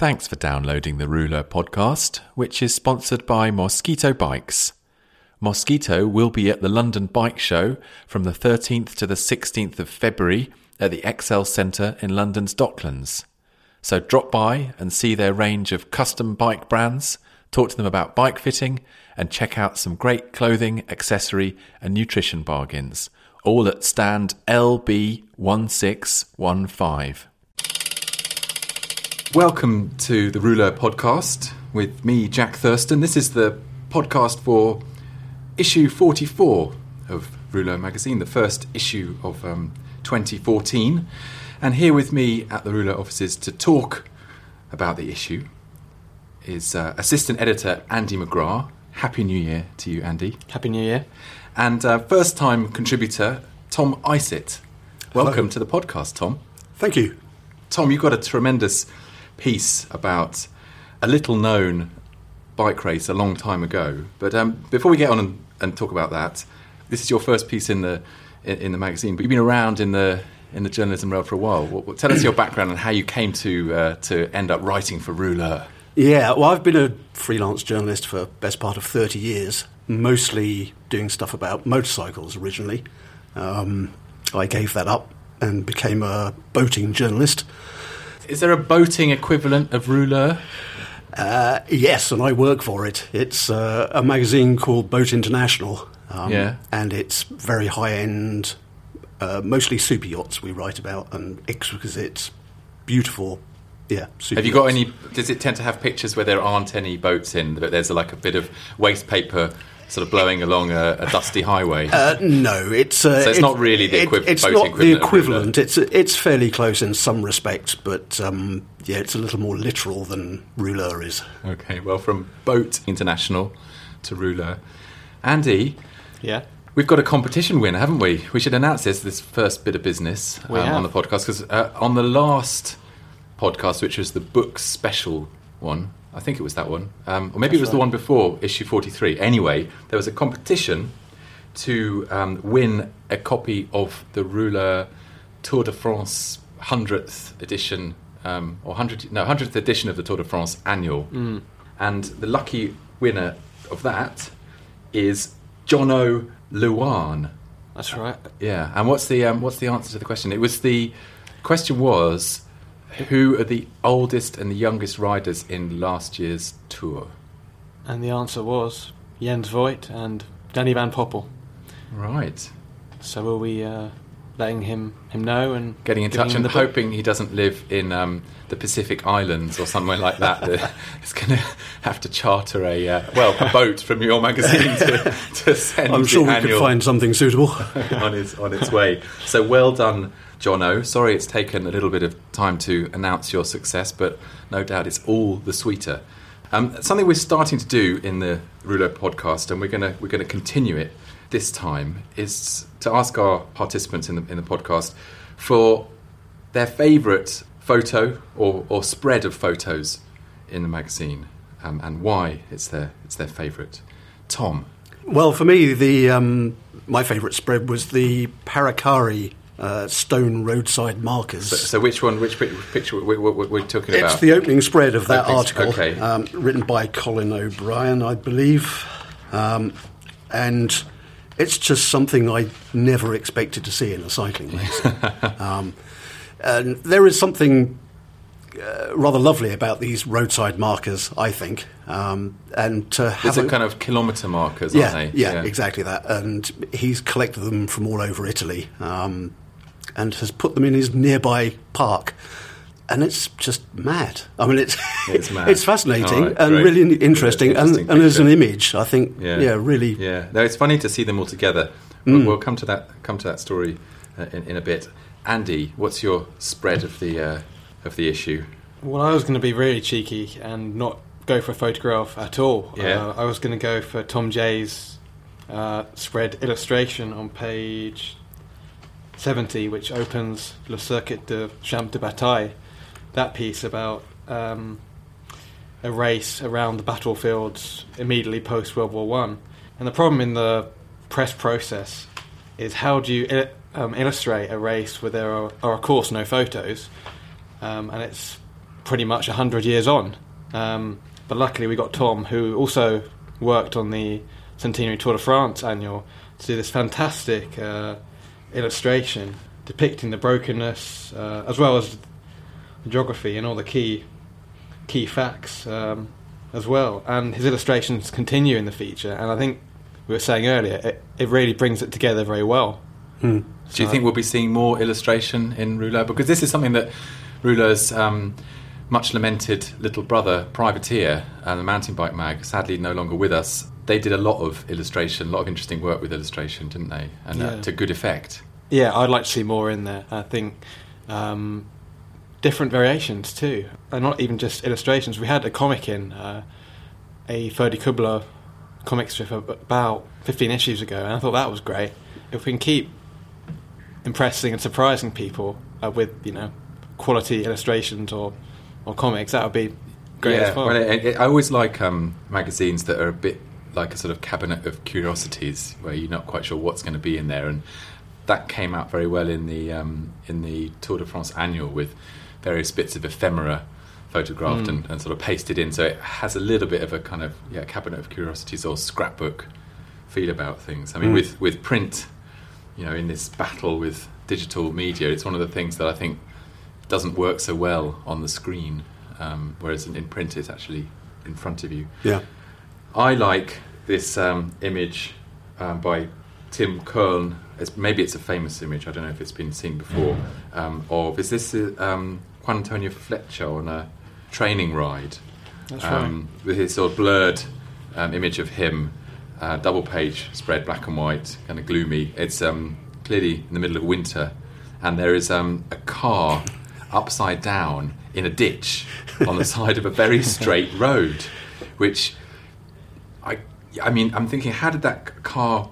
Thanks for downloading the Rouleur podcast, which is sponsored by Mosquito Bikes. Mosquito will be at the London Bike Show from the 13th to the 16th of February at the Excel Centre in London's Docklands. So drop by and see their range of custom bike brands, talk to them about bike fitting, and check out some great clothing, accessory, and nutrition bargains, all at stand LB1615. Welcome to the Rouleur podcast with me, Jack Thurston. This is the podcast for issue 44 of Rouleur magazine, the first issue of um, 2014. And here with me at the Rouleur offices to talk about the issue is uh, assistant editor Andy McGrath. Happy New Year to you, Andy. Happy New Year. And uh, first time contributor Tom Isitt. Welcome to the podcast, Tom. Thank you. Tom, you've got a tremendous piece about a little known bike race a long time ago. But um, before we get on and, and, talk about that, this is your first piece in the in, in, the magazine. But you've been around in the in the journalism world for a while. Tell us your background and how you came to uh, to end up writing for Rouleur. Yeah, well, I've been a freelance journalist for best part of thirty years, mostly doing stuff about motorcycles originally. Um, I gave that up and became a boating journalist. Is there a boating equivalent of Rouleur? Uh, yes, and I work for it. It's uh, a magazine called Boat International. Um, yeah. And it's very high end, uh, mostly super yachts we write about, and exquisite, beautiful. Yeah. have you got any? Does it tend to have pictures where there aren't any boats in, but there's like a bit of waste paper sort of blowing along a, a dusty highway? Uh, no, it's uh, so it's, not really the equi- it, it's not equivalent the equivalent. It's it's fairly close in some respects, but um, yeah, it's a little more literal than Rouleur is. Okay, well, from Boat International to Rouleur, Andy. Yeah. We've got a competition winner, haven't we? We should announce this this first bit of business um, on the podcast because uh, on the last podcast, which was the book special one, I think it was that one, um, or maybe That's it was right. the one before issue 43. Anyway, there was a competition to um, win a copy of the Rouleur Tour de France 100th edition, um, or 100, no, 100th edition of the Tour de France annual. Mm. And the lucky winner of that is Jono Luan. That's right. Yeah, and what's the um, what's the answer to the question? It was the question was who are the oldest and the youngest riders in last year's tour? And the answer was Jens Voigt and Danny Van Poppel. Right. So are we uh, letting him him know and getting in touch and hoping he doesn't live in um, the Pacific Islands or somewhere like that? that is going to have to charter a uh, well a boat from your magazine to, to send. I'm sure we could find something suitable on its on its way. So well done Jono. Sorry it's taken a little bit of time to announce your success, but no doubt it's all the sweeter. Um, something we're starting to do in the Rouleur podcast, and we're going to we're to continue it this time, is to ask our participants in the in the podcast for their favourite photo or, or spread of photos in the magazine, um, and why it's their it's their favourite. Tom. Well, for me, the um, my favourite spread was the Paracarri uh, stone roadside markers. So, so, which one, which picture we're, we're, we're talking it's about? It's the opening spread of that opening, article, okay. um, written by Colin O'Brien, I believe. Um, and it's just something I never expected to see in a cycling magazine. um, And there is something uh, rather lovely about these roadside markers, I think. Um, and to have These are a- kind of kilometre markers, yeah, aren't they? yeah, exactly that. And he's collected them from all over Italy um, and has put them in his nearby park. And it's just mad. I mean, it's It's mad. it's fascinating All right, and great. really interesting. Interesting and, and as an image, I think, yeah, really. Yeah, no, it's funny to see them all together. We'll, we'll come to that come to that story uh, in, in a bit. Andy, what's your spread of the uh, of the issue? Well, I was going to be really cheeky and not go for a photograph at all. Yeah. Uh, I was going to go for Tom Jay's uh, spread illustration on page 70, which opens Le Circuit des Champs de Bataille. That piece about um, a race around the battlefields immediately post World War One. And the problem in the press process is how do you il- um, illustrate a race where there are, are of course, no photos, um, and it's pretty much 100 years on. Um, but luckily, we got Tom, who also worked on the Centenary Tour de France annual, to do this fantastic uh, illustration depicting the brokenness uh, as well as the geography and all the key key facts um, as well. And his illustrations continue in the feature, and I think we were saying earlier, it, it really brings it together very well. Do you think we'll be seeing more illustration in Rouleur? Because this is something that Rouleur's um, much lamented little brother, Privateer, and the mountain bike mag, sadly no longer with us. They did a lot of illustration, a lot of interesting work with illustration, didn't they? And uh, Yeah. to good effect. Yeah, I'd like to see more in there. I think um, different variations too, and not even just illustrations. We had a comic in uh, a Ferdi Kubler comic strip about 15 issues ago, and I thought that was great. If we can keep impressing and surprising people uh, with you know quality illustrations or or comics, that would be great yeah, as well. well, it, it, I always like um, magazines that are a bit like a sort of cabinet of curiosities, where you're not quite sure what's going to be in there, and that came out very well in the um, in the Tour de France annual with various bits of ephemera photographed and, and sort of pasted in. So it has a little bit of a kind of yeah cabinet of curiosities or scrapbook feel about things. I mean, with with print, you know, in this battle with digital media, it's one of the things that I think doesn't work so well on the screen, um, whereas in, in print it's actually in front of you. Yeah. I like this um, image um, by Timm Kölln. It's, maybe it's a famous image. I don't know if it's been seen before. Um, of is this uh, um, Juan Antonio Flecha on a training ride? That's um, with his sort of blurred um, image of him, uh, double page spread, black and white, kind of gloomy. It's um, clearly in the middle of winter, and there is um, a car upside down in a ditch on the side of a very straight road, which I, mean, I'm thinking, how did that car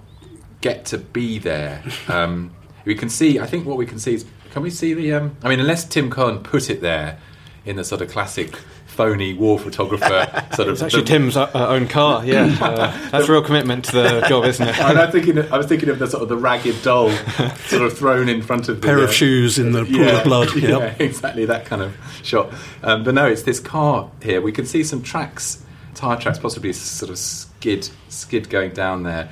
get to be there? Um, we can see. I think what we can see is, can we see the? Um, I mean, unless Timm Kölln put it there in the sort of classic phony war photographer sort of. It's actually the- Tim's uh, uh, own car. Yeah, uh, that's a real commitment to the job, isn't it? I'm thinking. I was thinking of the sort of the ragged doll, sort of thrown in front of the Pair uh, of shoes in the pool of blood. yeah, exactly that kind of shot. Um, but no, it's this car here. We can see some tracks, tire tracks, possibly a sort of skid, skid going down there.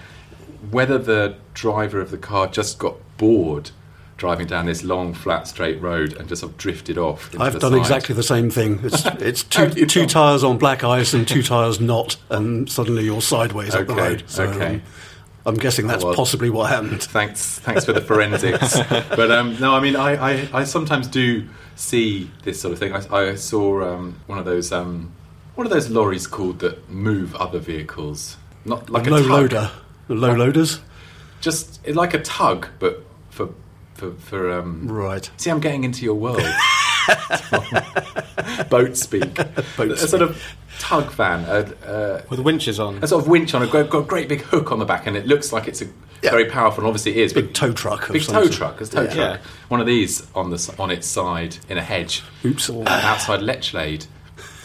Whether the driver of the car just got bored driving down this long, flat, straight road and just sort of drifted off. I've done side. exactly the same thing. It's, it's two, two tyres on black ice and two tyres not, and suddenly you're sideways up the road. So okay. um, I'm guessing that's well. possibly what happened. Thanks, thanks for the forensics. but um, no, I mean, I, I, I sometimes do see this sort of thing. I, I saw um, one of those, um, what are those lorries called that move other vehicles? Not like a low tug. loader. The low loaders? just like a tug, but for for for um. Right. See, I'm getting into your world. Boat speak. Boat a speak. sort of tug van, a, a, With winches on. a sort of winch on a great, got a great big hook on the back, and it looks like it's a Yeah. very powerful, and obviously it is. Big tow truck. of big tow sort. truck, a tow Yeah. truck. One of these on the on its side in a hedge, Oops. uh, outside Lechlade.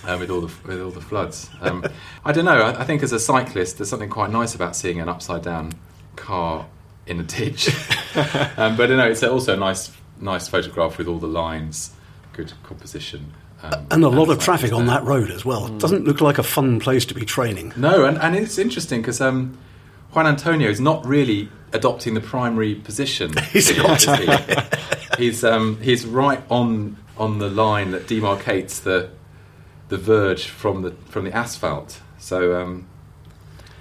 Uh, with all the with all the floods, um, I don't know. I, I think as a cyclist, there's something quite nice about seeing an upside down car in a ditch. um, but you know, it's also a nice nice photograph with all the lines, good composition, um, And a lot of cyclists traffic on that road as well. It doesn't look like a fun place to be training. No, and, and it's interesting because um, Juan Antonio is not really adopting the primary position. He's in not. his he's um, he's right on on the line that demarcates the the verge from the from the asphalt. So um,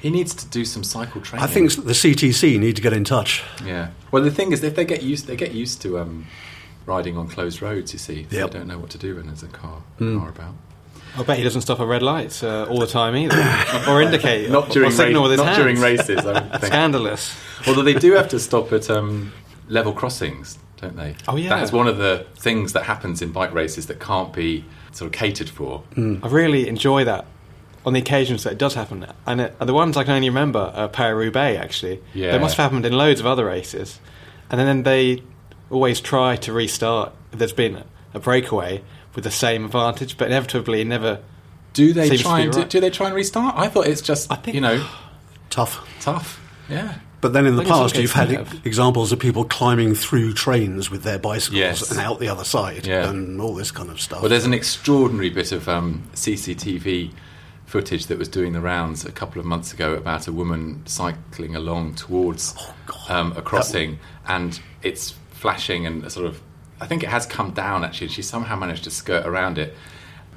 he needs to do some cycle training. I think the CTC need to get in touch. Yeah. Well, the thing is, if they get used, they get used to um, riding on closed roads. You see, so Yep. they don't know what to do when there's a car Hmm. car about. I bet he doesn't stop at red lights uh, all the time either, or indicate, Not or during signal race- with his not hands. during races. I think. Scandalous. Although they do have to stop at um, level crossings, don't they? Oh, yeah. That is one of the things that happens in bike races that can't be sort of catered for. Mm. I really enjoy that on the occasions that it does happen. And it, the ones I can only remember are Paris-Roubaix, actually. Yeah. They must have happened in loads of other races. And then they always try to restart there's been a breakaway with the same advantage, but inevitably never... Do they try be and do, do they try and restart? I thought it's just I think- you know Tough. tough. Yeah. But then in the past, you've had have. examples of people climbing through trains with their bicycles Yes. and out the other side Yeah. and all this kind of stuff. Well, there's an extraordinary bit of um, CCTV footage that was doing the rounds a couple of months ago about a woman cycling along towards um, a crossing, and it's flashing and sort of. I think it has come down actually. and She somehow managed to skirt around it.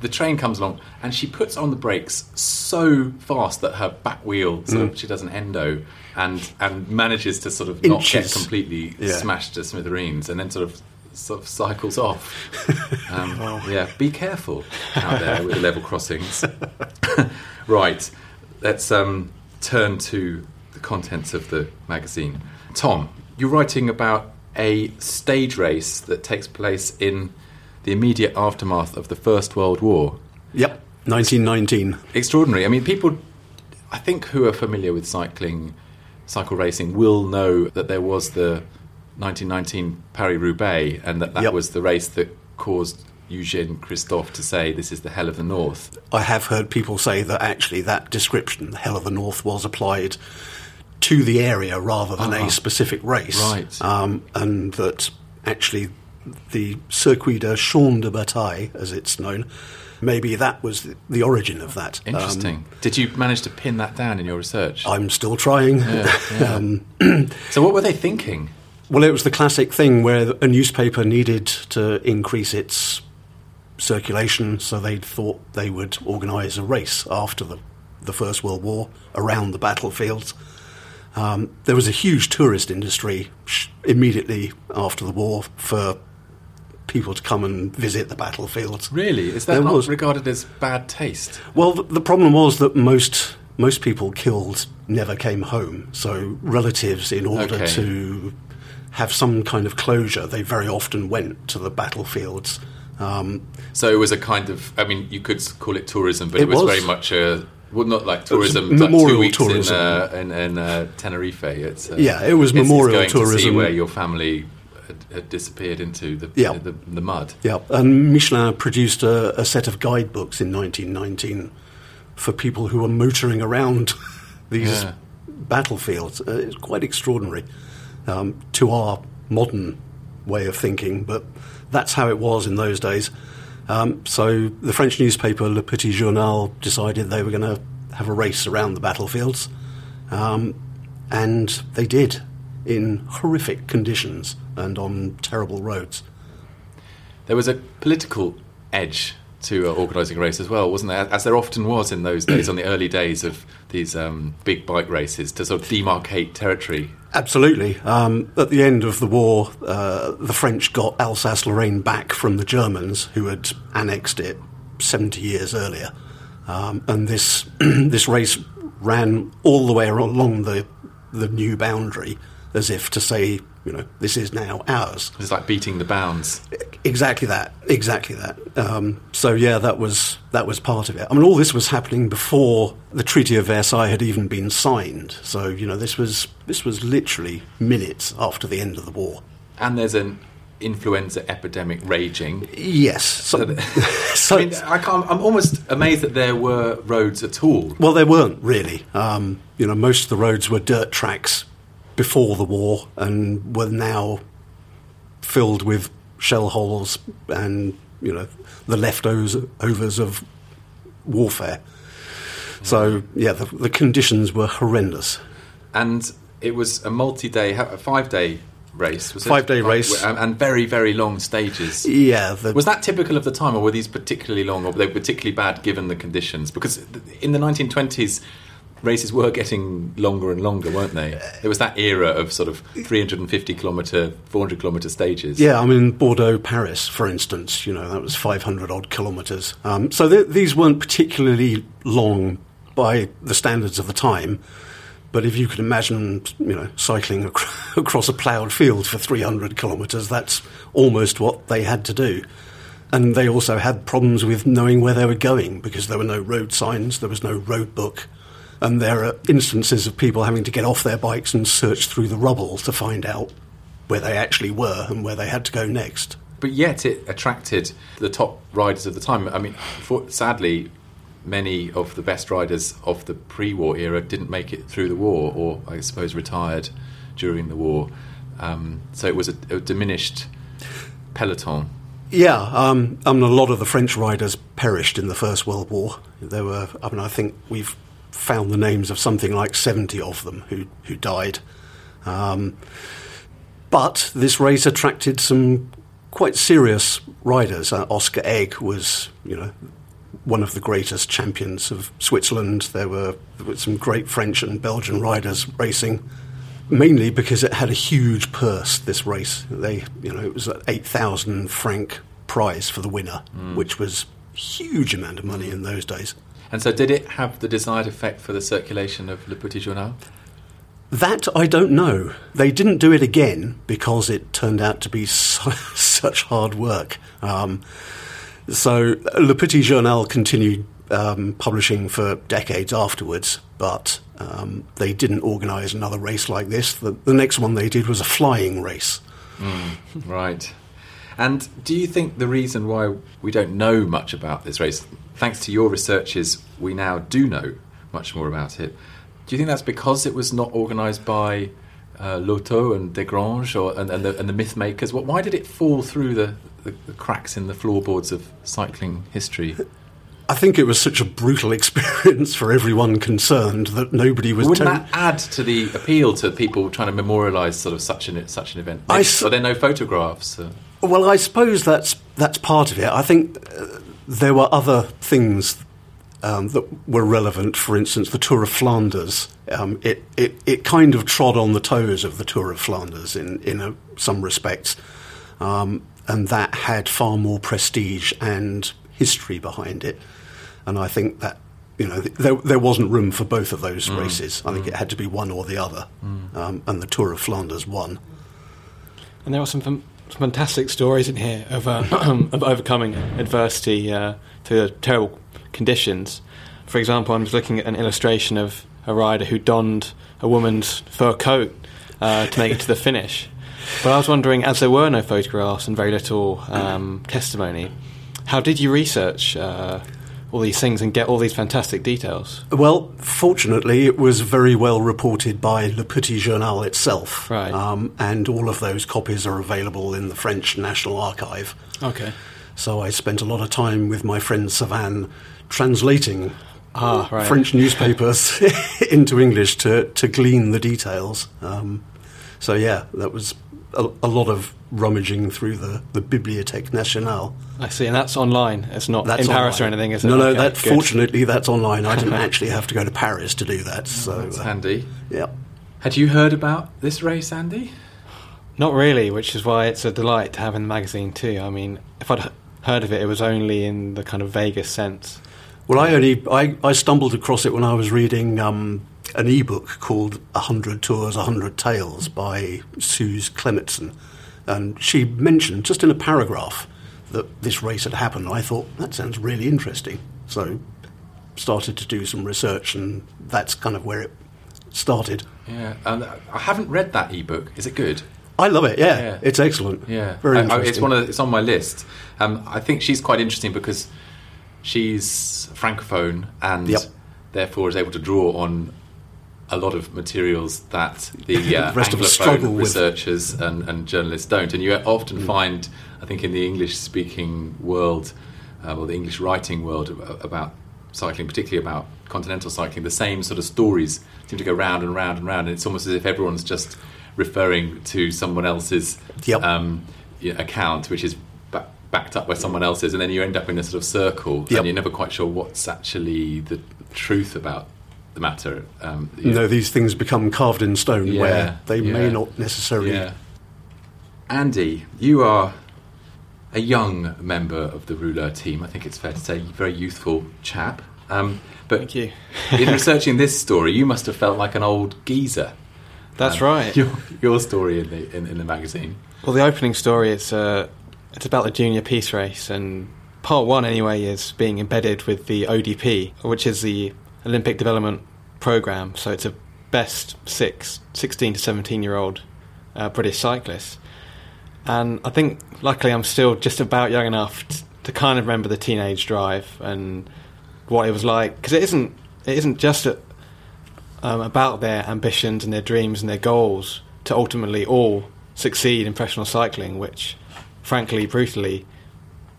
The train comes along and she puts on the brakes so fast that her back wheel sort of, she does an endo and and manages to sort of not get completely Yeah. smashed to smithereens and then sort of sort of cycles off. Um, yeah, be careful out there with the level crossings. right, let's um, turn to the contents of the magazine. Tom, you're writing about a stage race that takes place in the immediate aftermath of the First World War. Yep, 1919. Extraordinary. I mean, people, I think, who are familiar with cycling, cycle racing, will know that there was the 1919 Paris Roubaix, and that that Yep. was the race that caused Eugene Christophe to say, "This is the hell of the north." I have heard people say that actually that description, the Hell of the North, was applied to the area rather than Ah. a specific race. Right. Um, and that actually the Circuit des Champs de Bataille, as it's known, maybe that was the, origin of that. Um, Interesting. Did you manage to pin that down in your research? I'm still trying. Yeah, yeah. um, so, what were they thinking? Well, it was the classic thing where a newspaper needed to increase its circulation, so they thought they would organise a race after the, the First World War around the battlefields. Um, there was a huge tourist industry sh- immediately after the war for people to come and visit the battlefields. Really, is that There not was. regarded as bad taste? Well, the, the problem was that most most people killed never came home. So relatives, in order Okay. to have some kind of closure, they very often went to the battlefields. Um, So it was a kind of, I mean, you could call it tourism, but it, It was, was. very much a, well, not like tourism, like two memorial weeks tourism. in, uh, in, in uh, Tenerife. It's, uh, Yeah, it was memorial going To see tourism. where your family had, had disappeared into the, Yeah. the, the mud. yeah, and Michelin produced a, a set of guidebooks in 1919 for people who were motoring around these Yeah. battlefields. Uh, it's quite extraordinary um, to our modern way of thinking, but that's how it was in those days. Um, so the French newspaper Le Petit Journal decided they were going to have a race around the battlefields, um, and they did in horrific conditions and on terrible roads. There was a political edge to uh, organising a race as well, wasn't there? As there often was in those days, on the early days of these um, big bike races, to sort of demarcate territory. Absolutely. Um, at the end of the war, uh, the French got Alsace Lorraine back from the Germans, who had annexed it 70 years earlier. Um, and this, this race ran all the way along the, the new boundary as if to say, you know, this is now ours. It's like beating the bounds. Exactly that. Exactly that. Um, so yeah, that was that was part of it. I mean, all this was happening before the Treaty of Versailles had even been signed. So you know, this was this was literally minutes after the end of the war. And there's an influenza epidemic raging. Yes. So, so- I mean, I can't, I'm almost amazed that there were roads at all. well, there weren't really. Um, you know, most of the roads were dirt tracks before the war, and were now filled with shell holes and you know the leftovers of warfare. So yeah, the, the conditions were horrendous. And it was a multi-day, a five-day race, was it? Five-day race. and, and very very long stages. Yeah, the, Was that typical of the time, or were these particularly long, or were they particularly bad given the conditions? Because in the 1920s, races were getting longer and longer, weren't they? There was that era of sort of 350 kilometre, 400 kilometre stages. Yeah, I mean Bordeaux, Paris, for instance. You know that was 500 odd kilometres. Um, so th- these weren't particularly long by the standards of the time. But if you could imagine, you know, cycling ac- across a ploughed field for 300 kilometres, that's almost what they had to do. And they also had problems with knowing where they were going because there were no road signs, there was no road book. And there are instances of people having to get off their bikes and search through the rubble to find out where they actually were and where they had to go next. But yet it attracted the top riders of the time. I mean, for, sadly, many of the best riders of the pre-war era didn't make it through the war, or I suppose retired during the war. Um, so it was a, a diminished peloton. Yeah, um, I mean, a lot of the French riders perished in the First World War. There were, I mean, I think we've found the names of something like 70 of them who, who died. Um, but this race attracted some quite serious riders. Uh, Oscar Egg was, you know, one of the greatest champions of Switzerland. There were, there were some great French and Belgian riders racing, mainly because it had a huge purse. This race, they, you know, it was an eight thousand franc prize for the winner, which was a huge amount of money in those days. And so, did it have the desired effect for the circulation of Le Petit Journal? That I don't know. They didn't do it again because it turned out to be so, such hard work. Um, so Le Petit Journal continued um, publishing for decades afterwards, but um, they didn't organise another race like this. The, the next one they did was a flying race. Right. And do you think the reason why we don't know much about this race, thanks to your researches, we now do know much more about it? Do you think that's because it was not organised by uh, Lotto and Desgrange or, and, and, the, and the myth makers? What, why did it fall through the, the, the cracks in the floorboards of cycling history? I think it was such a brutal experience for everyone concerned that nobody was. Wouldn't to- that add to the appeal to people trying to memorialise sort of such an such an event? I s- Are there no photographs? Uh, Well, I suppose that's that's part of it. I think uh, there were other things um, that were relevant. For instance, the Tour of Flanders. Um, it, it it kind of trod on the toes of the Tour of Flanders in in a, some respects, um, and that had far more prestige and history behind it. And I think that you know there there wasn't room for both of those races. I think it had to be one or the other, um, and the Tour of Flanders won. And there are some fantastic stories in here of, uh, of overcoming adversity uh, to terrible conditions. For example, I'm just looking at an illustration of a rider who donned a woman's fur coat uh, to make it to the finish. But I was wondering, as there were no photographs and very little um, testimony, how did you research uh, all these things and get all these fantastic details? Well, fortunately, it was very well reported by Le Petit Journal itself. Right. Um, and all of those copies are available in the French National Archive. Okay. So I spent a lot of time with my friend Savan translating Ah, right. French newspapers into English to, to glean the details. Um, so, yeah, that was a, a lot of rummaging through the, the Bibliothèque Nationale. I see, and that's online. It's not That's in Paris or anything, is it? No, no, Okay, that, good. fortunately, that's online. I didn't actually have to go to Paris to do that. So, that's uh, handy. yeah. Had you heard about this race, Andy? Not really, which is why it's a delight to have in the magazine too. I mean, if I'd heard of it, it was only in the kind of vaguest sense. Well, I only I, I stumbled across it when I was reading um, an e-book called "A Hundred Tours, A Hundred Tales" by Suze Clemitson, and she mentioned just in a paragraph that this race had happened. I thought that sounds really interesting, so started to do some research, and that's kind of where it started. Yeah, and I haven't read that ebook. Is it good? I love it. Yeah, Yeah. it's excellent. Yeah, very I- I- interesting. it's one of the, it's on my list. Um, I think she's quite interesting because she's francophone and Yep. therefore is able to draw on a lot of materials that the uh, The rest of us Anglophone researchers and, and journalists don't. And you often find, I think, in the English-speaking world uh, or the English writing world about cycling, particularly about continental cycling, the same sort of stories seem to go round and round and round. And it's almost as if everyone's just referring to someone else's Yep. um, account, which is ba- backed up by someone else's, and then you end up in a sort of circle, Yep. and you're never quite sure what's actually the truth about the matter. Um, You know, these things become carved in stone Yeah, where they may not necessarily. Yeah. Andy, you are a young member of the Rouleur team. I think it's fair to say, very youthful chap. Um, but Thank you. in researching this story, you must have felt like an old geezer. That's Um, right. Your, your story in the in, in the magazine. Well, the opening story is uh, it's about the junior peace race, and part one anyway is being embedded with the ODP, which is the Olympic Development Program. So it's a best six, 16 to 17 year old uh, British cyclists. And I think, luckily, I'm still just about young enough t- to kind of remember the teenage drive and what it was like. Because it isn't, it isn't just a, um, about their ambitions and their dreams and their goals to ultimately all succeed in professional cycling, which, frankly, brutally,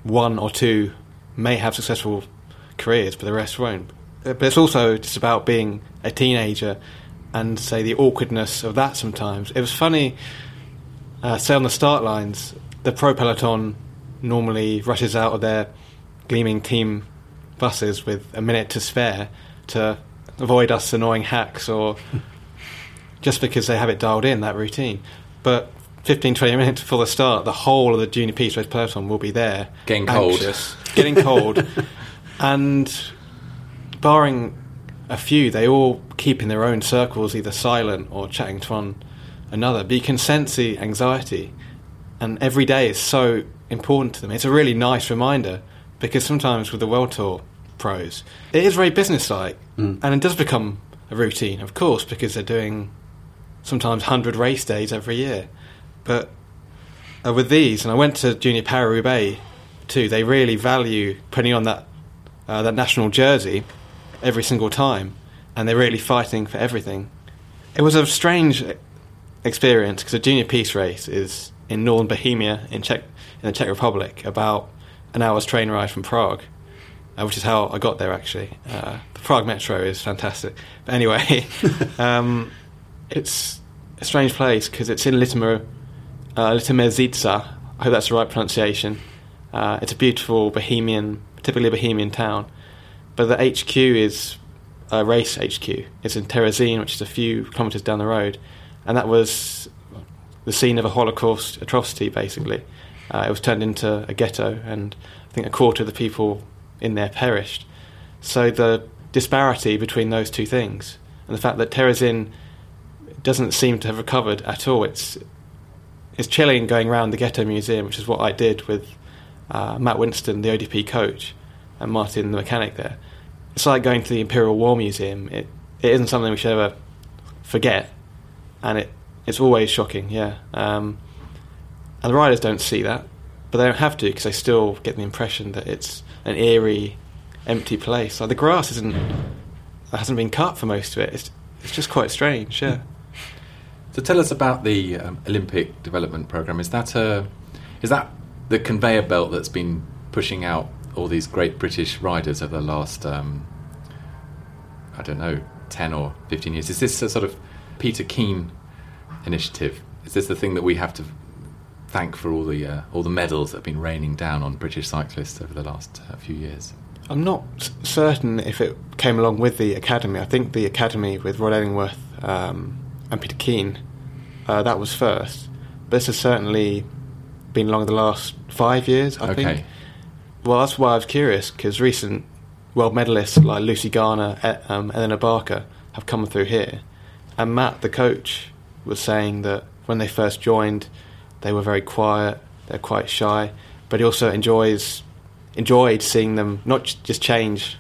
one or two may have successful careers, but the rest won't. But it's also just about being a teenager and, say, the awkwardness of that sometimes. It was funny, uh, say, on the start lines, the pro peloton normally rushes out of their gleaming team buses with a minute to spare to avoid us annoying hacks or just because they have it dialed in, that routine. But 15, 20 minutes before the start, the whole of the junior peace race peloton will be there. Getting cold. anxious, getting cold. and barring a few, they all keep in their own circles, either silent or chatting to one another. But you can sense the anxiety. And every day is so important to them. It's a really nice reminder because sometimes with the World Tour pros, it is very businesslike. And it does become a routine, of course, because they're doing sometimes 100 race days every year. But uh, with these, and I went to Junior Paris Roubaix too, they really value putting on that, uh, that national jersey every single time, and they're really fighting for everything. It was a strange experience because a junior peace race is in northern Bohemia in Czech in the Czech Republic, about an hour's train ride from Prague, uh, which is how I got there actually. Uh, the Prague Metro is fantastic. But anyway, um, it's a strange place because it's in Litimer, uh, Litimerzica. I hope that's the right pronunciation. Uh, it's a beautiful Bohemian, typically Bohemian town, but the HQ is a race HQ. It's in Terezin, which is a few kilometres down the road, and that was the scene of a Holocaust atrocity. Basically, uh, it was turned into a ghetto, and I think a quarter of the people in there perished. So the disparity between those two things, and the fact that Terezin doesn't seem to have recovered at all. It's it's chilling going around the Ghetto Museum, which is what I did with uh, Matt Winston, the ODP coach, and Martin, the mechanic there. It's like going to the Imperial War Museum. It it isn't something we should ever forget, and it it's always shocking. Yeah, um, and the riders don't see that, but they don't have to because they still get the impression that it's an eerie, empty place. Like the grass isn't hasn't been cut for most of it. It's it's just quite strange. Yeah. So tell us about the um, Olympic Development Program. Is that a is that the conveyor belt that's been pushing out all these great British riders over the last um, I don't know ten or fifteen years? Is this a sort of Peter Keen initiative? Is this the thing that we have to thank for all the uh, all the medals that have been raining down on British cyclists over the last uh, few years? I'm not certain if it came along with the academy. I think the academy with Rod Ellingworth um, and Peter Keen uh, that was first. But this has certainly been along the last five years. I okay. think. Well, that's why I was curious because recent world medalists like Lucy Garner, um, Elinor Barker have come through here, and Matt, the coach, was saying that when they first joined, they were very quiet, they're quite shy, but he also enjoys enjoyed seeing them not just change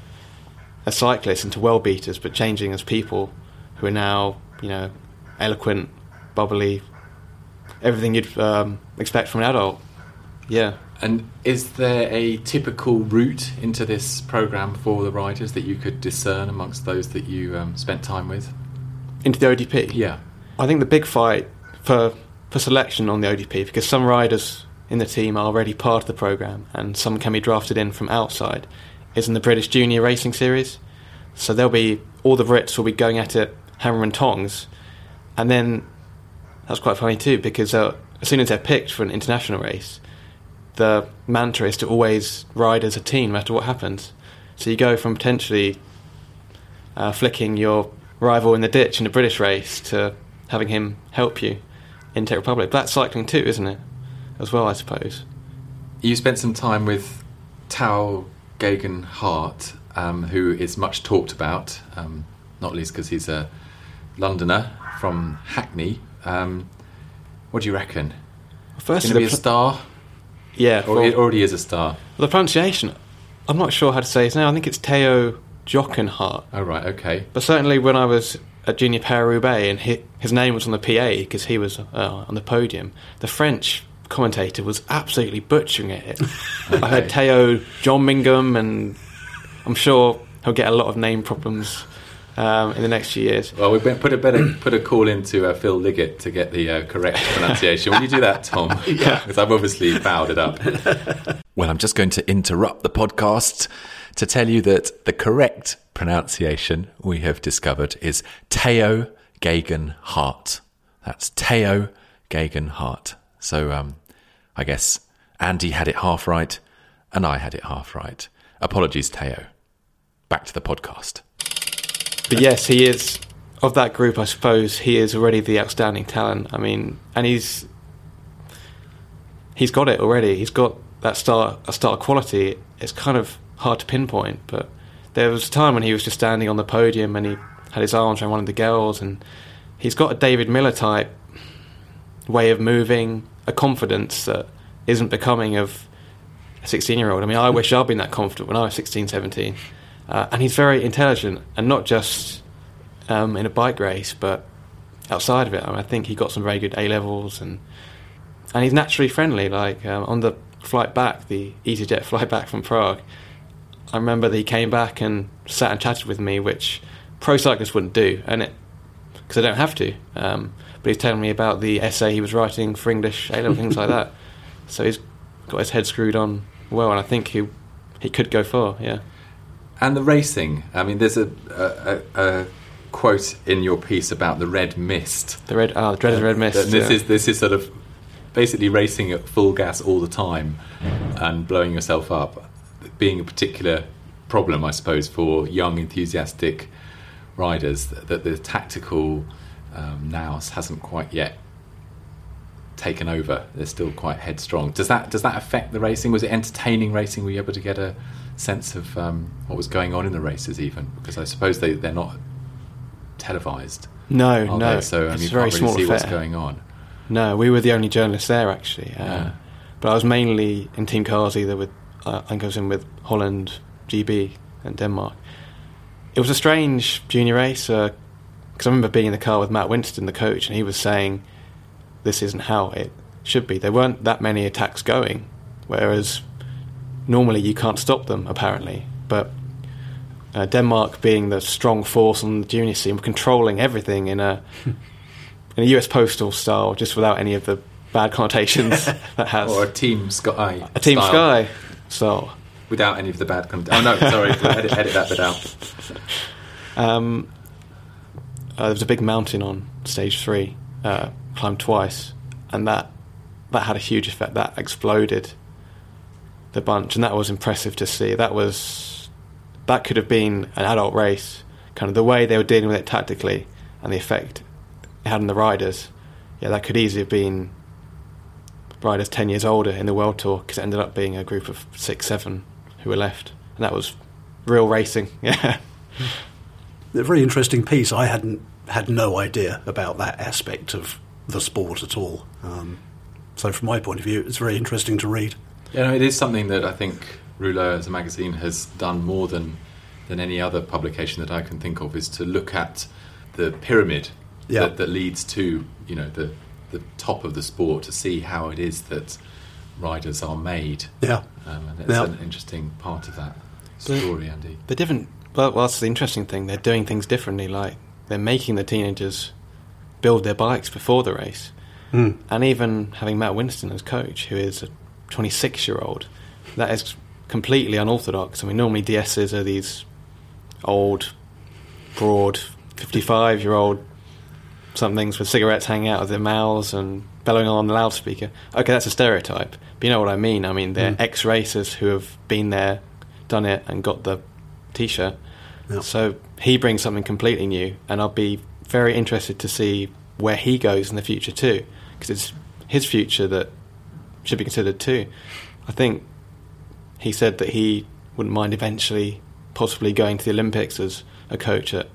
as cyclists into well beaters, but changing as people who are now, you know, eloquent, bubbly, everything you'd um, expect from an adult. Yeah. And is there a typical route into this program for the riders that you could discern amongst those that you um, spent time with? Into the ODP? Yeah. I think the big fight for for selection on the ODP because some riders in the team are already part of the program and some can be drafted in from outside is in the British Junior Racing Series. So there'll be all the Brits will be going at it hammer and tongs, and then That's quite funny too, because uh, as soon as they're picked for an international race, the mantra is to always ride as a team, no matter what happens. So you go from potentially uh, flicking your rival in the ditch in a British race to having him help you in Czech Republic. That's cycling too, isn't it? As well, I suppose. You spent some time with Tao Geoghegan Hart, um, who is much talked about, um, not least because he's a Londoner from Hackney. Um, what do you reckon? First, Going to be a star? Yeah, Or he already is a star. the pronunciation. I'm not sure how to say his name. I think it's Teo Jockenhart. Oh, right, okay. But certainly when I was at Junior Paris-Roubaix and hi his name was on the PA because he was uh, on the podium, the French commentator was absolutely butchering it. I heard Teo John Mingham, and I'm sure he'll get a lot of name problems um, in the next few years. Well, we better put a better put a call into uh, Phil Liggett to get the uh, correct pronunciation. Will you do that, Tom? yeah, because I've obviously fouled it up. well, I'm just going to interrupt the podcast to tell you that the correct pronunciation we have discovered is Teo Geoghegan Hart. That's Teo Geoghegan Hart. So, um, I guess Andy had it half right, and I had it half right. Apologies, Teo. Back to the podcast. But yes, he is of that group. I suppose he is already the outstanding talent. I mean, and he's he's got it already. He's got that star a star quality. It's kind of hard to pinpoint, but there was a time when he was just standing on the podium and he had his arms around one of the girls, and he's got a David Millar type way of moving, a confidence that isn't becoming of a 16 year old. I mean, I wish I'd been that confident when I was 16, 17. Uh, and he's very intelligent, and not just um, in a bike race, but outside of it. I, mean, I think he got some very good A levels, and and he's naturally friendly. Like um, on the flight back, the EasyJet flight back from Prague, I remember that he came back and sat and chatted with me, which pro cyclists wouldn't do, and it because they don't have to. Um, but he's telling me about the essay he was writing for English A level things like that. So he's got his head screwed on well, and I think he he could go far. Yeah. And the racing. I mean, there's a, a, a, quote in your piece about the red mist. The red, ah, the dreaded red mist. And this yeah. is this is sort of basically racing at full gas all the time and blowing yourself up, being a particular problem, I suppose, for young enthusiastic riders. That the tactical um, nous hasn't quite yet taken over. They're still quite headstrong. Does that does that affect the racing? Was it entertaining racing? Were you able to get a sense of um, what was going on in the races, even because I suppose they they're not televised. No, no. they? So um, it's you very can't really small see what's going on. No, we were the only journalists there actually. Uh, Yeah. But I was mainly in team cars, either with uh, I think I was in with Holland, GB, and Denmark. It was a strange junior race because I remember being in the car with Matt Winston, the coach, and he was saying, "This isn't how it should be." There weren't that many attacks going, whereas normally you can't stop them apparently. But uh, Denmark, being the strong force on the junior scene, were controlling everything in a in a US postal style, just without any of the bad connotations that has Or a team sky. a Team style, Sky style. without any of the bad. Con- oh no, sorry, edit, edit that bit out. Um, uh, there was a big mountain on stage three, uh, climbed twice, and that that had a huge effect. That exploded the bunch, and that was impressive to see. That was that could have been an adult race, kind of the way they were dealing with it tactically, and the effect it had on the riders. Yeah, that could easily have been riders ten years older in the world tour because it ended up being a group of six, seven who were left, and that was real racing. Yeah. A very interesting piece. I hadn't had no idea about that aspect of the sport at all. Um, so, from my point of view, it's very interesting to read. Yeah, no, it is something that I think Rouleur as a magazine has done more than than any other publication that I can think of is to look at the pyramid Yeah. that, that leads to you know the the top of the sport to see how it is that riders are made. Yeah. Um, and it's Yeah. an interesting part of that But- story, Andy. They're different. Well, well, that's the interesting thing. They're doing things differently. Like they're making the teenagers build their bikes before the race, Mm. and even having Matt Winston as coach, who is a 26-year-old, that is completely unorthodox. I mean, normally DSs are these old, broad, 55-year-old some things with cigarettes hanging out of their mouths and bellowing on the loudspeaker. Okay, that's a stereotype. But you know what I mean? I mean, they're Mm. ex racers who have been there, done it, and got the t shirt. Yeah. So he brings something completely new, and I'll be very interested to see where he goes in the future too, because it's his future that should be considered too. I think he said that he wouldn't mind eventually possibly going to the Olympics as a coach at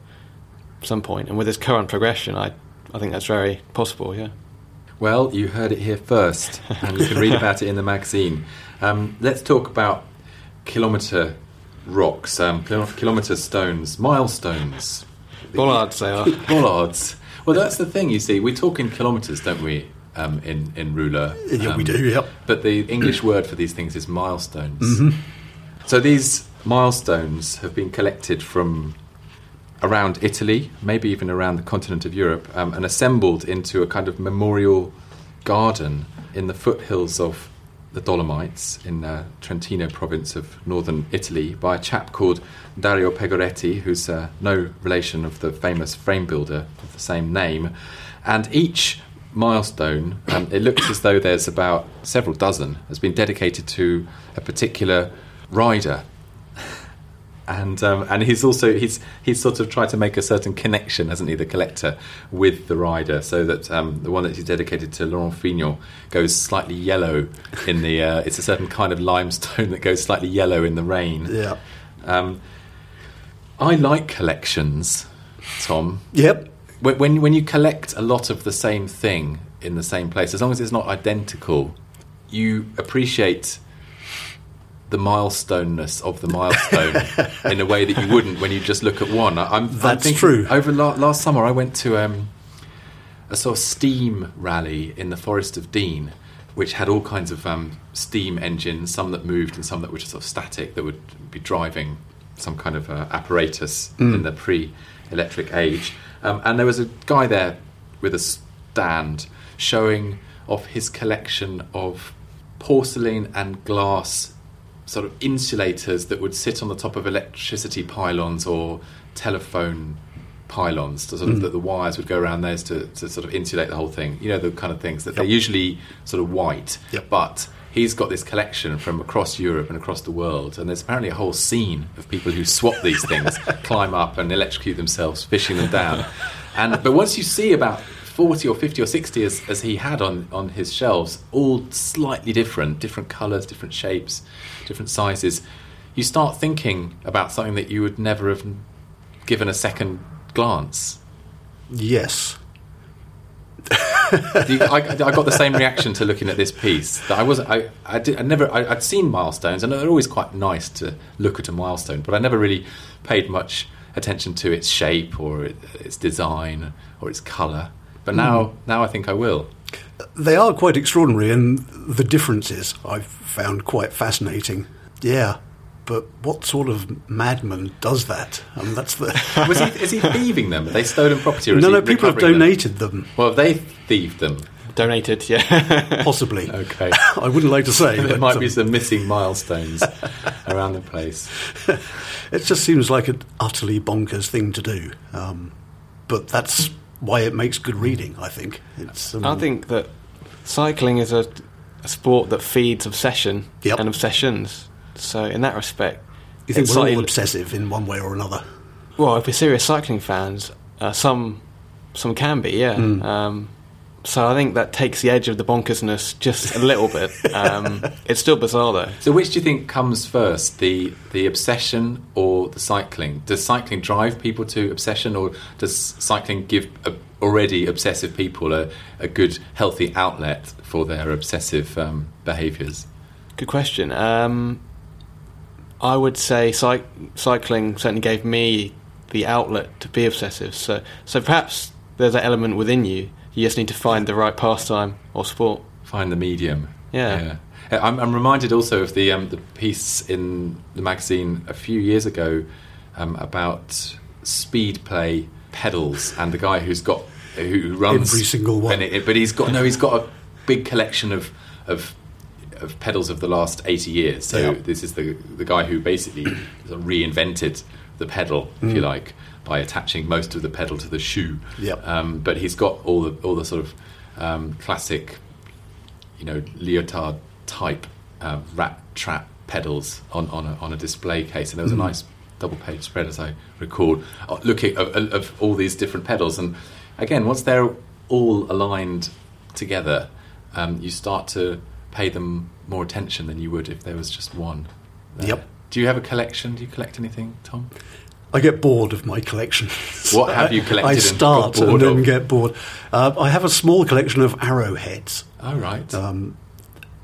some point, and with his current progression, I I think that's very possible. Yeah. Well, you heard it here first, and you can read about it in the magazine. Um, let's talk about kilometre rocks, um, kilometre stones, milestones, Bollards they are. bollards. Well, that's the thing. You see, we talk in kilometres, don't we? Um, in in Rouleur. Yeah, we Um, do, yep. But the English word for these things is milestones. So these milestones have been collected from around Italy, maybe even around the continent of Europe, um, and assembled into a kind of memorial garden in the foothills of the Dolomites in uh, Trentino province of northern Italy by a chap called Dario Pegoretti, who's uh, no relation of the famous frame builder of the same name. And each milestone, um, it looks as though there's about several dozen, has been dedicated to a particular rider and um, and he's also he's he's sort of tried to make a certain connection, hasn't he, the collector, with the rider, so that um, the one that he's dedicated to Laurent Fignon goes slightly yellow in the. Uh, it's a certain kind of limestone that goes slightly yellow in the rain. Yeah. Um, I like collections, Tom. Yep. When, when when you collect a lot of the same thing in the same place, as long as it's not identical, you appreciate the milestoneness of the milestone in a way that you wouldn't when you just look at one. I- I'm, I'm That's true. Over la- last summer, I went to um, a sort of steam rally in the Forest of Dean, which had all kinds of um, steam engines, some that moved and some that were just sort of static, that would be driving some kind of uh, apparatus in the pre-electric age. Um, and there was a guy there with a stand showing off his collection of porcelain and glass sort of insulators that would sit on the top of electricity pylons or telephone pylons to sort of mm. that the wires would go around those to, to sort of insulate the whole thing. You know the kind of things that they're usually sort of white Yep. but he's got this collection from across Europe and across the world and there's apparently a whole scene of people who swap these things climb up and electrocute themselves fishing them down. And but once you see about 40 or 50 or 60 as, as he had on, on his shelves, all slightly different, different colours, different shapes, different sizes, you start thinking about something that you would never have given a second glance. Yes. You- I, I got the same reaction to looking at this piece. That I wasn't. I, I, did, I never. I, I'd seen milestones, and they're always quite nice to look at a milestone. But I never really paid much attention to its shape or its design or its colour. But now, now I think I will. They are quite extraordinary, and the differences I've found quite fascinating. Yeah. But what sort of madman does that? I mean, that's the. Was he, is he thieving them? Are they stolen property? Or no, no, people have recovering them? donated them, Well, have they thieved them. Donated, yeah. possibly. Okay. I wouldn't like to say. there but, might um, be some missing milestones around the place. It just seems like an utterly bonkers thing to do. Um, but that's why it makes good reading, I think. It's, um, I think that cycling is a, a sport that feeds obsession Yep. and obsessions. So in that respect, you think it's we're all obsessive in one way or another. Well, if we're serious cycling fans, uh, some some can be, yeah. Hmm. Um, so I think that takes the edge of the bonkersness just a little bit. Um, it's still bizarre though. So, which do you think comes first, the the obsession or the cycling? Does cycling drive people to obsession, or does cycling give a, already obsessive people a, a good, healthy outlet for their obsessive um, behaviours? Good question. Um, I would say cy- cycling certainly gave me the outlet to be obsessive. So, so perhaps there's an element within you. You just need to find the right pastime or sport. Find the medium. Yeah. Yeah. I'm, I'm reminded also of the um, the piece in the magazine a few years ago um, about Speedplay pedals and the guy who's got who runs Every single one. it- but he's got no, he's got a big collection of of of pedals of the last 80 years. So Yeah. this is the the guy who basically reinvented the pedal, if Mm. you like, by attaching most of the pedal to the shoe. Yep. Um, but he's got all the all the sort of um, classic, you know, Lyotard type uh, rat trap pedals on on a, on a display case, and there was a nice double page spread as I recall, uh, looking of, of, of all these different pedals. And again, once they're all aligned together, um, you start to pay them more attention than you would if there was just one. there. Yep. Do you have a collection? Do you collect anything, Tom? I get bored of my collection. What have you collected I and start bored and then of? get bored. Uh, I have a small collection of arrowheads, Oh right, um,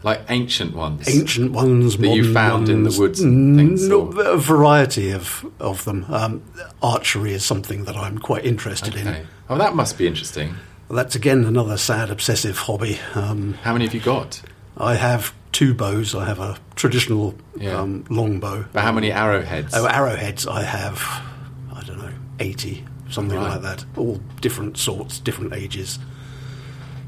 like ancient ones. ancient ones That you found in the woods and things, No, a variety of of them. Um, archery is something that I'm quite interested Okay. in. Oh, that must be interesting. That's again another sad obsessive hobby. Um, How many have you got? I have two bows. I have a traditional Yeah. um, long bow. But how many arrowheads? Oh, arrowheads, I have, I don't know, 80, something Right. like that. All different sorts, different ages.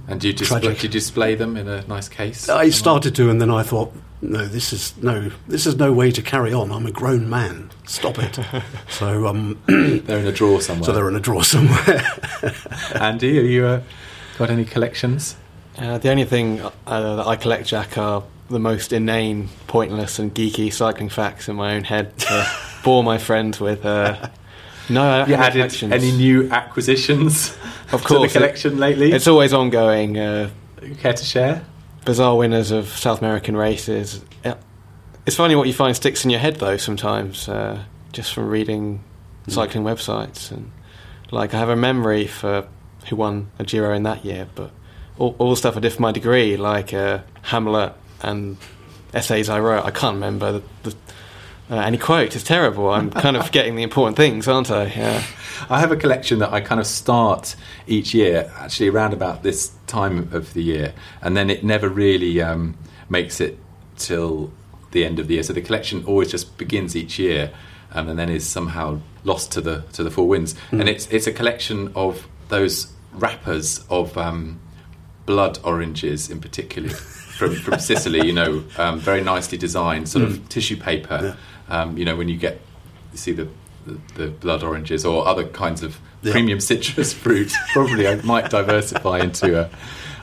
and do you display, do you display them in a nice case? I started to, and then I thought, no, this is no, this is no way to carry on. I'm a grown man. Stop it. so, um, They're in a drawer somewhere. so they're in a drawer somewhere. Andy, have you uh, got any collections? Uh, the only thing uh, that I collect, Jack, are the most inane, pointless, and geeky cycling facts in my own head to bore my friends with. Uh, no, I You added collections. any new acquisitions Of to the course, collection lately? It's always ongoing. Uh, care to share? bizarre winners of South American races. It's funny what you find sticks in your head though sometimes, uh, just from reading cycling websites. And like I have a memory for who won a Giro in that year, but all, all the stuff I did for my degree, like uh, Hamlet and essays I wrote, I can't remember the, the, uh, any quote. It's terrible. I'm kind of forgetting the important things, aren't I? Yeah. I have a collection that I kind of start each year, actually around about this time of the year, and then it never really um, makes it till the end of the year. So the collection always just begins each year, um, and then is somehow lost to the to the four winds. And it's it's a collection of those wrappers of um, blood oranges, in particular from from Sicily. You know, um, very nicely designed, sort of tissue paper. Um, you know, when you get you see the, the the blood oranges or other kinds of Yeah. premium citrus fruit. Probably I might diversify into uh,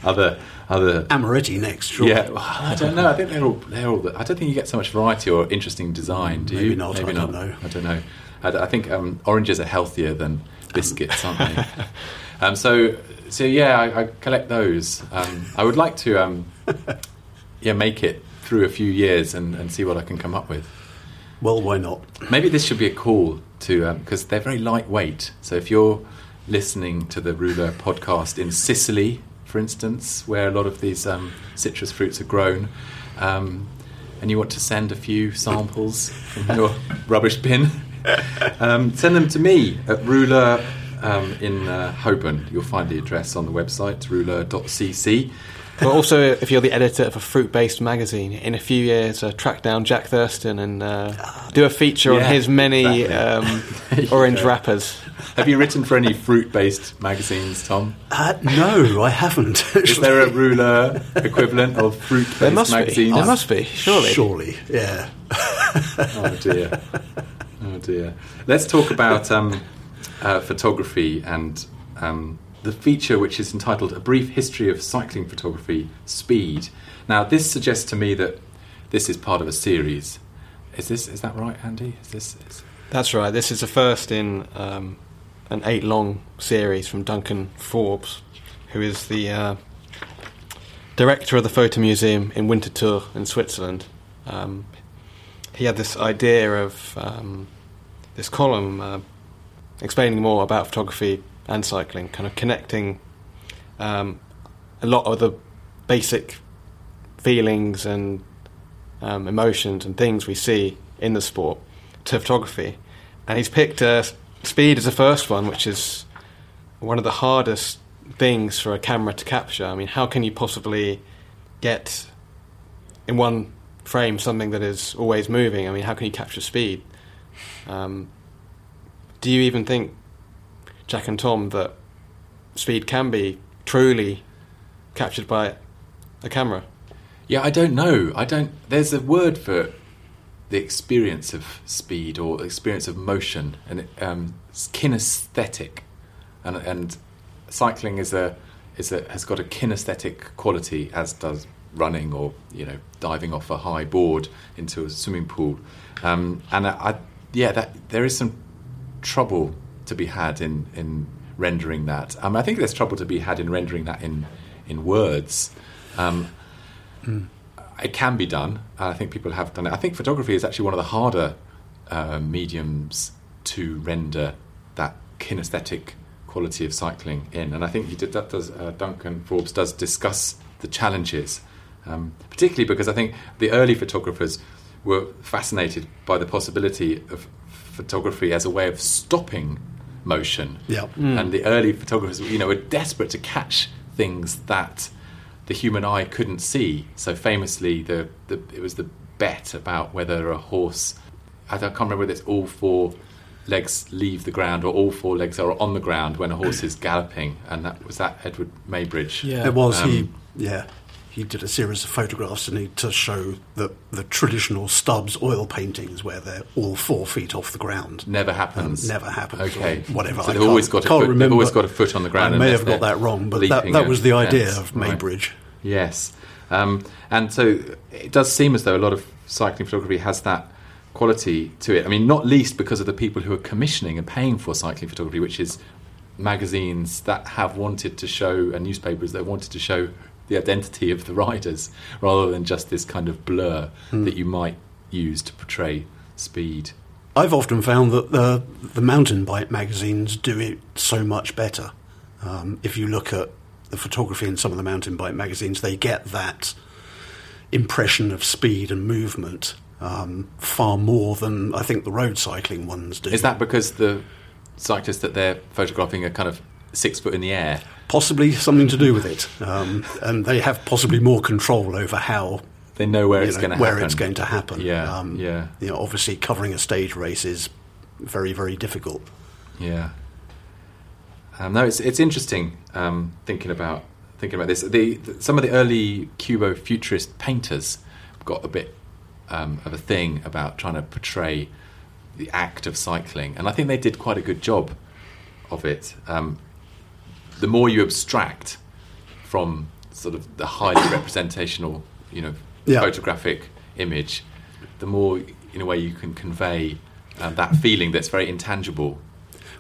other other. Amaretti next, sure. Yeah, well, I don't know. I think they're all. They're all. I don't think you get so much variety or interesting design. Do Maybe you? not, I don't know. I don't know. I, I think um, oranges are healthier than biscuits, aren't they? um, so, so yeah, I, I collect those. Um, I would like to, um, yeah, make it through a few years and, and see what I can come up with. Well, why not? Maybe this should be a call to because they're very lightweight. So if you're listening to the Rouleur podcast in Sicily, for instance, where a lot of these um, citrus fruits are grown, um, and you want to send a few samples from your rubbish bin, um, send them to me at Rouleur um, in uh, Holborn. You'll find the address on the website rouleur.cc. But also, if you're the editor of a fruit-based magazine, in a few years, uh, track down Jack Thurston and uh, do a feature Yeah, on his many exactly. um, orange Yeah. wrappers. Have you written for any fruit-based magazines, Tom? Uh, no, I haven't. Is there a ruler equivalent of fruit-based There must magazines? be. There must be. Surely. Surely, yeah. Oh dear. Oh dear. Let's talk about um, uh, photography and um, the feature which is entitled "A Brief History of Cycling Photography: Speed." Now, this suggests to me that this is part of a series. Is this is that right, Andy? Is this? Is, That's right. This is the first in um, an eight-long series from Duncan Forbes, who is the uh, director of the Photo Museum in Winterthur in Switzerland. Um, he had this idea of um, this column uh, explaining more about photography and cycling, kind of connecting um, a lot of the basic feelings and um, emotions and things we see in the sport to photography. And he's picked uh, speed as the first one, which is one of the hardest things for a camera to capture. I mean, how can you possibly get in one frame something that is always moving? I mean, how can you capture speed? Um, do you even think, Jack and Tom, that speed can be truly captured by a camera? yeah, I don't know. I don't. There's a word for the experience of speed or experience of motion and um, kinesthetic, and and cycling is a is a has got a kinesthetic quality as does running or you know diving off a high board into a swimming pool, um, and I, I yeah that there is some trouble to be had in in rendering that. Um, I think there's trouble to be had in rendering that in in words. Um, Hmm. It can be done. I think people have done it. I think photography is actually one of the harder uh, mediums to render that kinesthetic quality of cycling in. And I think he did, that does uh, Duncan Forbes does discuss the challenges, um, particularly because I think the early photographers were fascinated by the possibility of photography as a way of stopping motion. Yeah. And the early photographers, you know, were desperate to catch things that the human eye couldn't see. So famously, the, the it was the bet about whether a horse, I don't- I can't remember whether it's all four legs leave the ground or all four legs are on the ground when a horse is galloping, and that was that Edward Muybridge. Yeah. It was he. Um, Yeah, he did a series of photographs and he to show the the traditional Stubbs oil paintings where they're all four feet off the ground. Never happens. Um, never happens. Okay. whatever. So I they've always got a can't foot- remember. always got a foot on the ground I may have got that wrong, but that, that was the idea fence. of Right. Muybridge. Yes, um, and so it does seem as though a lot of cycling photography has that quality to it. I mean, not least because of the people who are commissioning and paying for cycling photography, which is magazines that have wanted to show and newspapers that wanted to show the identity of the riders rather than just this kind of blur that you might use to portray speed. I've often found that the the mountain bike magazines do it so much better. Um, if you look at the photography in some of the mountain bike magazines, they get that impression of speed and movement um, far more than I think the road cycling ones do. Is that because the cyclists that they're photographing are kind of six foot in the air? possibly something to do with it? Um, and they have possibly more control over how They know where it's know, going to where happen. it's going to happen. Yeah, um, yeah. You know, obviously covering a stage race is very very difficult. Yeah. Um, no, it's it's interesting um, thinking about thinking about this. The, the some of the early Cubo futurist painters got a bit um, of a thing about trying to portray the act of cycling, and I think they did quite a good job of it. Um, the more you abstract from sort of the highly representational, you know, Yeah. photographic image, the more in a way you can convey um, that feeling that's very intangible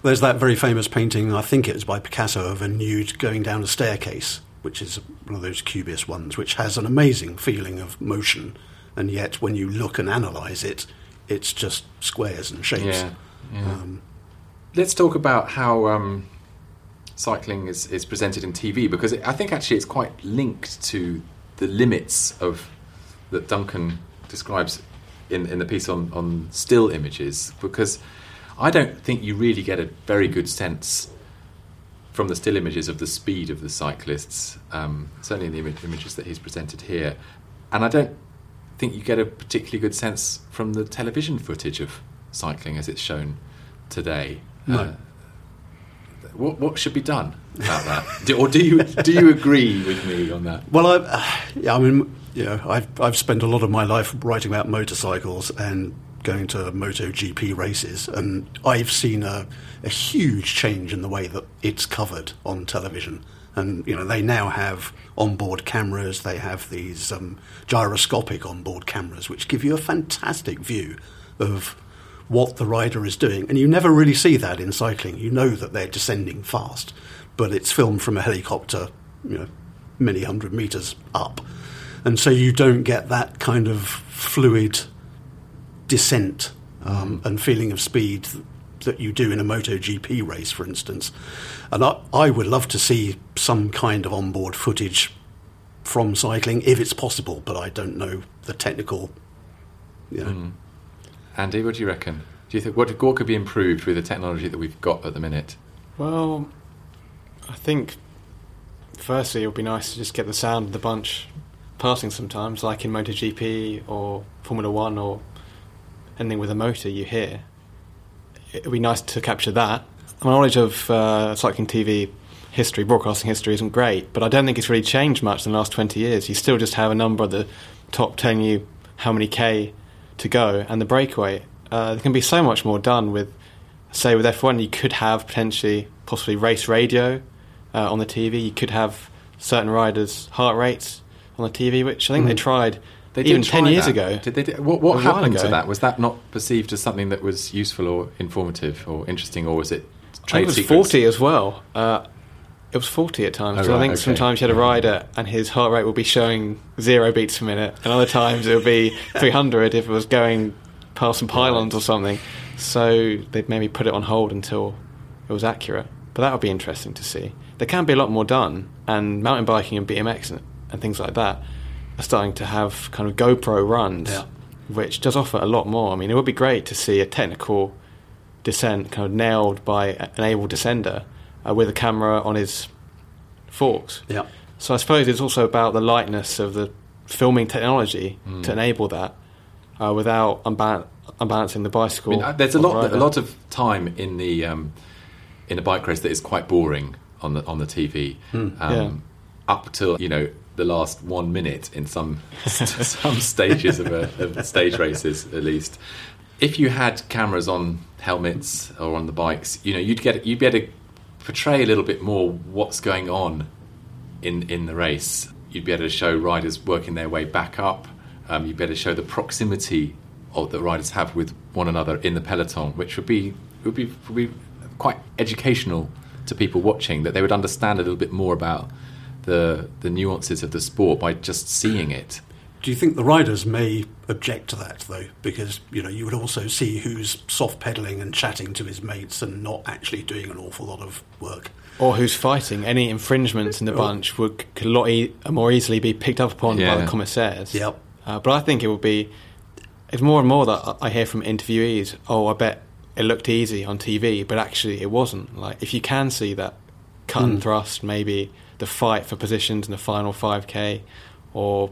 There's that very famous painting, I think it was by Picasso, of a nude going down a staircase, which is one of those cubist ones, which has an amazing feeling of motion, and yet when you look and analyse it, it's just squares and shapes. Yeah, yeah. Um, Let's talk about how um, cycling is, is presented in TV because it, I think actually it's quite linked to the limits of that Duncan describes in, in the piece on, on still images because I don't think you really get a very good sense from the still images of the speed of the cyclists, um, certainly in the image, images that he's presented here. And I don't think you get a particularly good sense from the television footage of cycling as it's shown today. No. Uh, what, what should be done about that? do, or do you do you agree with me on that? Well, I, yeah, I mean, know, I've I've spent a lot of my life writing about motorcycles and going to MotoGP races, and I've seen a, a huge change in the way that it's covered on television. And you know, they now have onboard cameras. They have these um, gyroscopic onboard cameras, which give you a fantastic view of what the rider is doing. And you never really see that in cycling. You know that they're descending fast, but it's filmed from a helicopter, you know, many hundred meters up. And so you don't get that kind of fluid descent um, and feeling of speed that you do in a MotoGP race, for instance. And I, I would love to see some kind of onboard footage from cycling if it's possible, but I don't know the technical. You know, Andy, what do you reckon? Do you think what, what could be improved with the technology that we've got at the minute? Well, I think firstly it would be nice to just get the sound of the bunch passing sometimes, like in MotoGP or Formula One or anything with a motor you hear. It would be nice to capture that. My knowledge of uh, cycling TV history, broadcasting history, isn't great, but I don't think it's really changed much in the last 20 years. You still just have a number at the top telling you how many K to go and the breakaway. Uh, there can be so much more done with, say, with F1. You could have potentially, possibly race radio uh, on the TV. You could have certain riders' heart rates on the TV, which I think they tried They even ten years that. ago. Did they? do- what what happened to that? Was that not perceived as something that was useful or informative or interesting, or was it I think trade it was forty as well. Uh, it was forty at times. Oh, so I think okay. sometimes you had a rider and his heart rate would be showing zero beats per minute, and other times it would be three hundred if it was going past some pylons or something. So they'd maybe put it on hold until it was accurate. But that would be interesting to see. There can be a lot more done, and mountain biking and BMX and, and things like that are starting to have kind of GoPro runs, Yeah. which does offer a lot more. I mean, it would be great to see a technical descent kind of nailed by an able descender uh, with a camera on his forks. Yeah. So I suppose it's also about the lightness of the filming technology Hmm. to enable that uh, without unban- unbalancing the I bicycle. mean, uh, there's a of the lot, a lot of time in the um, in a bike race that is quite boring on the on the TV. um, yeah. Up till you know the last one minute in some some stages of, a, of stage races, at least. If you had cameras on helmets or on the bikes, you know you'd get you'd be able to portray a little bit more what's going on in in the race. You'd be able to show riders working their way back up. Um, you'd be able to show the proximity of that riders have with one another in the peloton, which would be would be would be quite educational to people watching. That they would understand a little bit more about the the nuances of the sport by just seeing it. Do you think the riders may object to that though? Because you know you would also see who's soft pedaling and chatting to his mates and not actually doing an awful lot of work. or who's fighting. Any infringements in the bunch would could a lot e- more easily be picked up upon by the commissaires. Yep. Uh, but I think it would be. It's more and more that I I hear from interviewees. Oh, I bet it looked easy on TV, but actually it wasn't. Like if you can see that cut and thrust, maybe the fight for positions in the final 5k, or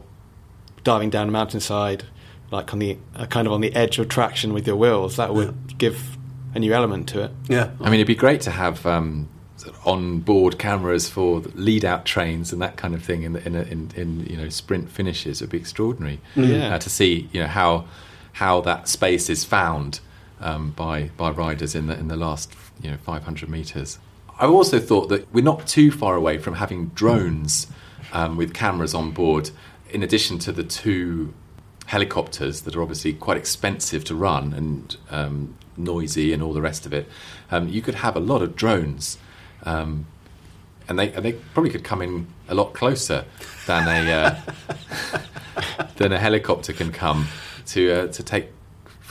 diving down a mountainside, like on the uh, kind of on the edge of traction with your wheels, that would give a new element to it. Yeah. I mean, it'd be great to have um, sort of on-board cameras for lead-out trains and that kind of thing in the, in, a, in, in you know sprint finishes. It'd be extraordinary Yeah. uh, to see you know how how that space is found um, by by riders in the in the last you know 500 meters. I've also thought that we're not too far away from having drones um, with cameras on board, in addition to the two helicopters that are obviously quite expensive to run and um, noisy and all the rest of it. Um, you could have a lot of drones, um, and they they probably could come in a lot closer than a uh, than a helicopter can come to uh, to take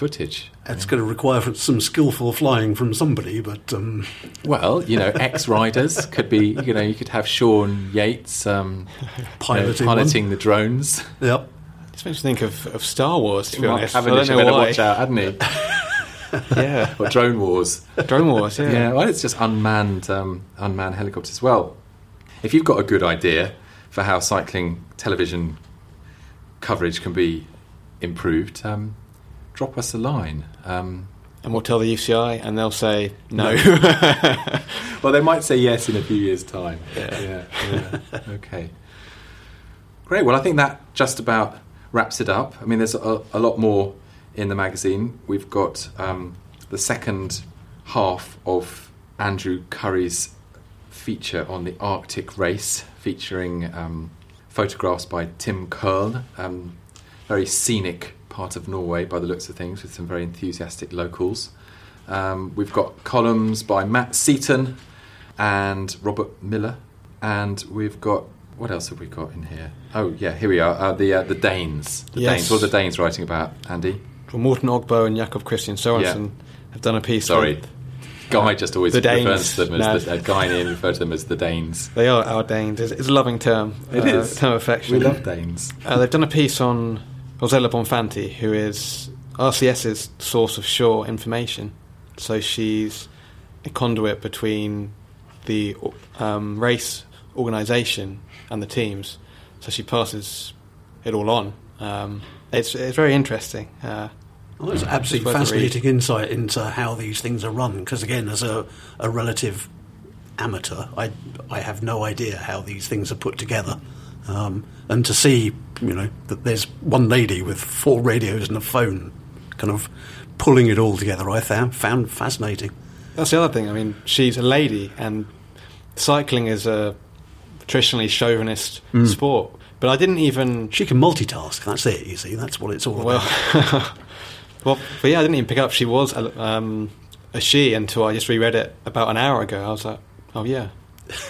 footage. It's going to require some skillful flying from somebody, but um, Well, you know, ex riders could be. You know, you could have Sean Yates um, you know, piloting, piloting the drones. One. Yep. This makes me think of, of Star Wars. To be honest, I Cavendish don't know why. watch out, hadn't he? Yeah, or Drone Wars. Drone Wars. Yeah. Yeah, well, it's just unmanned, um, unmanned helicopters. Well, if you've got a good idea for how cycling television coverage can be improved, um, drop us a line. Um, and we'll tell the UCI, and they'll say no. well, they might say yes in a few years' time. Yeah, yeah. okay. Great. Well, I think that just about wraps it up. I mean, there's a, a lot more in the magazine. We've got um, the second half of Andrew Curry's feature on the Arctic race, featuring um, photographs by Timm Kölln. Um, very scenic part of Norway by the looks of things, with some very enthusiastic locals. Um, we've got columns by Matt Seaton and Robert Millar, and we've got what else have we got in here? Oh yeah, here we are. Uh, the uh, the Danes. The Yes. Danes. What are the Danes writing about, Andy? well, Morten Okbo and Jakob Christian Sorensen have done a piece. Sorry, Guy just always The Danes. refers to them No. as the, uh, Guy and Ian refer to them as the Danes. they are our Danes. It's, it's a loving term. It uh, is. term of affection. We love Danes. Uh, they've done a piece on Rosella Bonfanti, who is RCS's source of sure information. So she's a conduit between the um, race organisation and the teams. So she passes it all on. Um, it's it's very interesting. Uh, Well, it's absolutely worth fascinating insight into how these things are run. Because again, as a, a relative amateur, I I have no idea how these things are put together. Um, and to see, you know, that there's one lady with four radios and a phone kind of pulling it all together. I found found fascinating. That's the other thing. I mean, she's a lady, and cycling is a traditionally chauvinist sport. But I didn't even. She can multitask. That's it. You see, that's what it's all Well, about. well, but yeah, I didn't even pick up she was a, um, a she until I just reread it about an hour ago. I was like, oh yeah,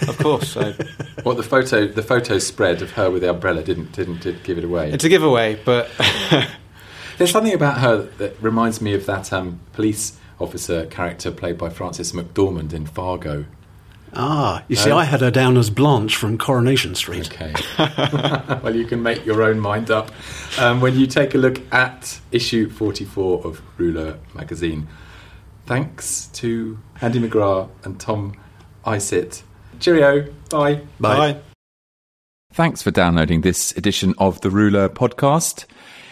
of course. So What the photo the photo spread of her with the umbrella didn't didn't, did give it away. it's a giveaway, but There's something about her that reminds me of that um, police officer character played by Frances McDormand in Fargo. Ah, you see, No. I had her down as Blanche from Coronation Street. Okay. well, you can make your own mind up um, when you take a look at issue 44 of Rouleur magazine. Thanks to Andy McGrath and Tom Isitt. Cheerio. Bye. Bye. Thanks for downloading this edition of the Rouleur podcast.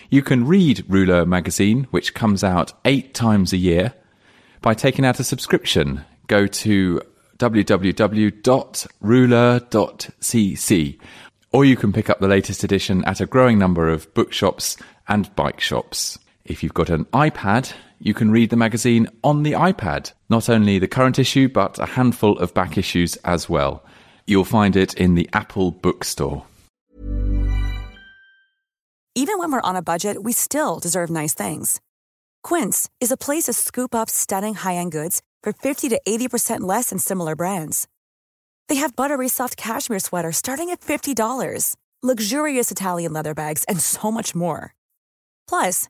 You can read Rouleur magazine, which comes out eight times a year, by taking out a subscription. Go to www.rouleur.cc or you can pick up the latest edition at a growing number of bookshops and bike shops. If you've got an iPad, you can read the magazine on the iPad, not only the current issue, but a handful of back issues as well. You'll find it in the Apple Bookstore. Even when we're on a budget, we still deserve nice things. Quince is a place to scoop up stunning high-end goods for 50 to 80% less than similar brands. They have buttery soft cashmere sweaters starting at $50, luxurious Italian leather bags, and so much more. Plus,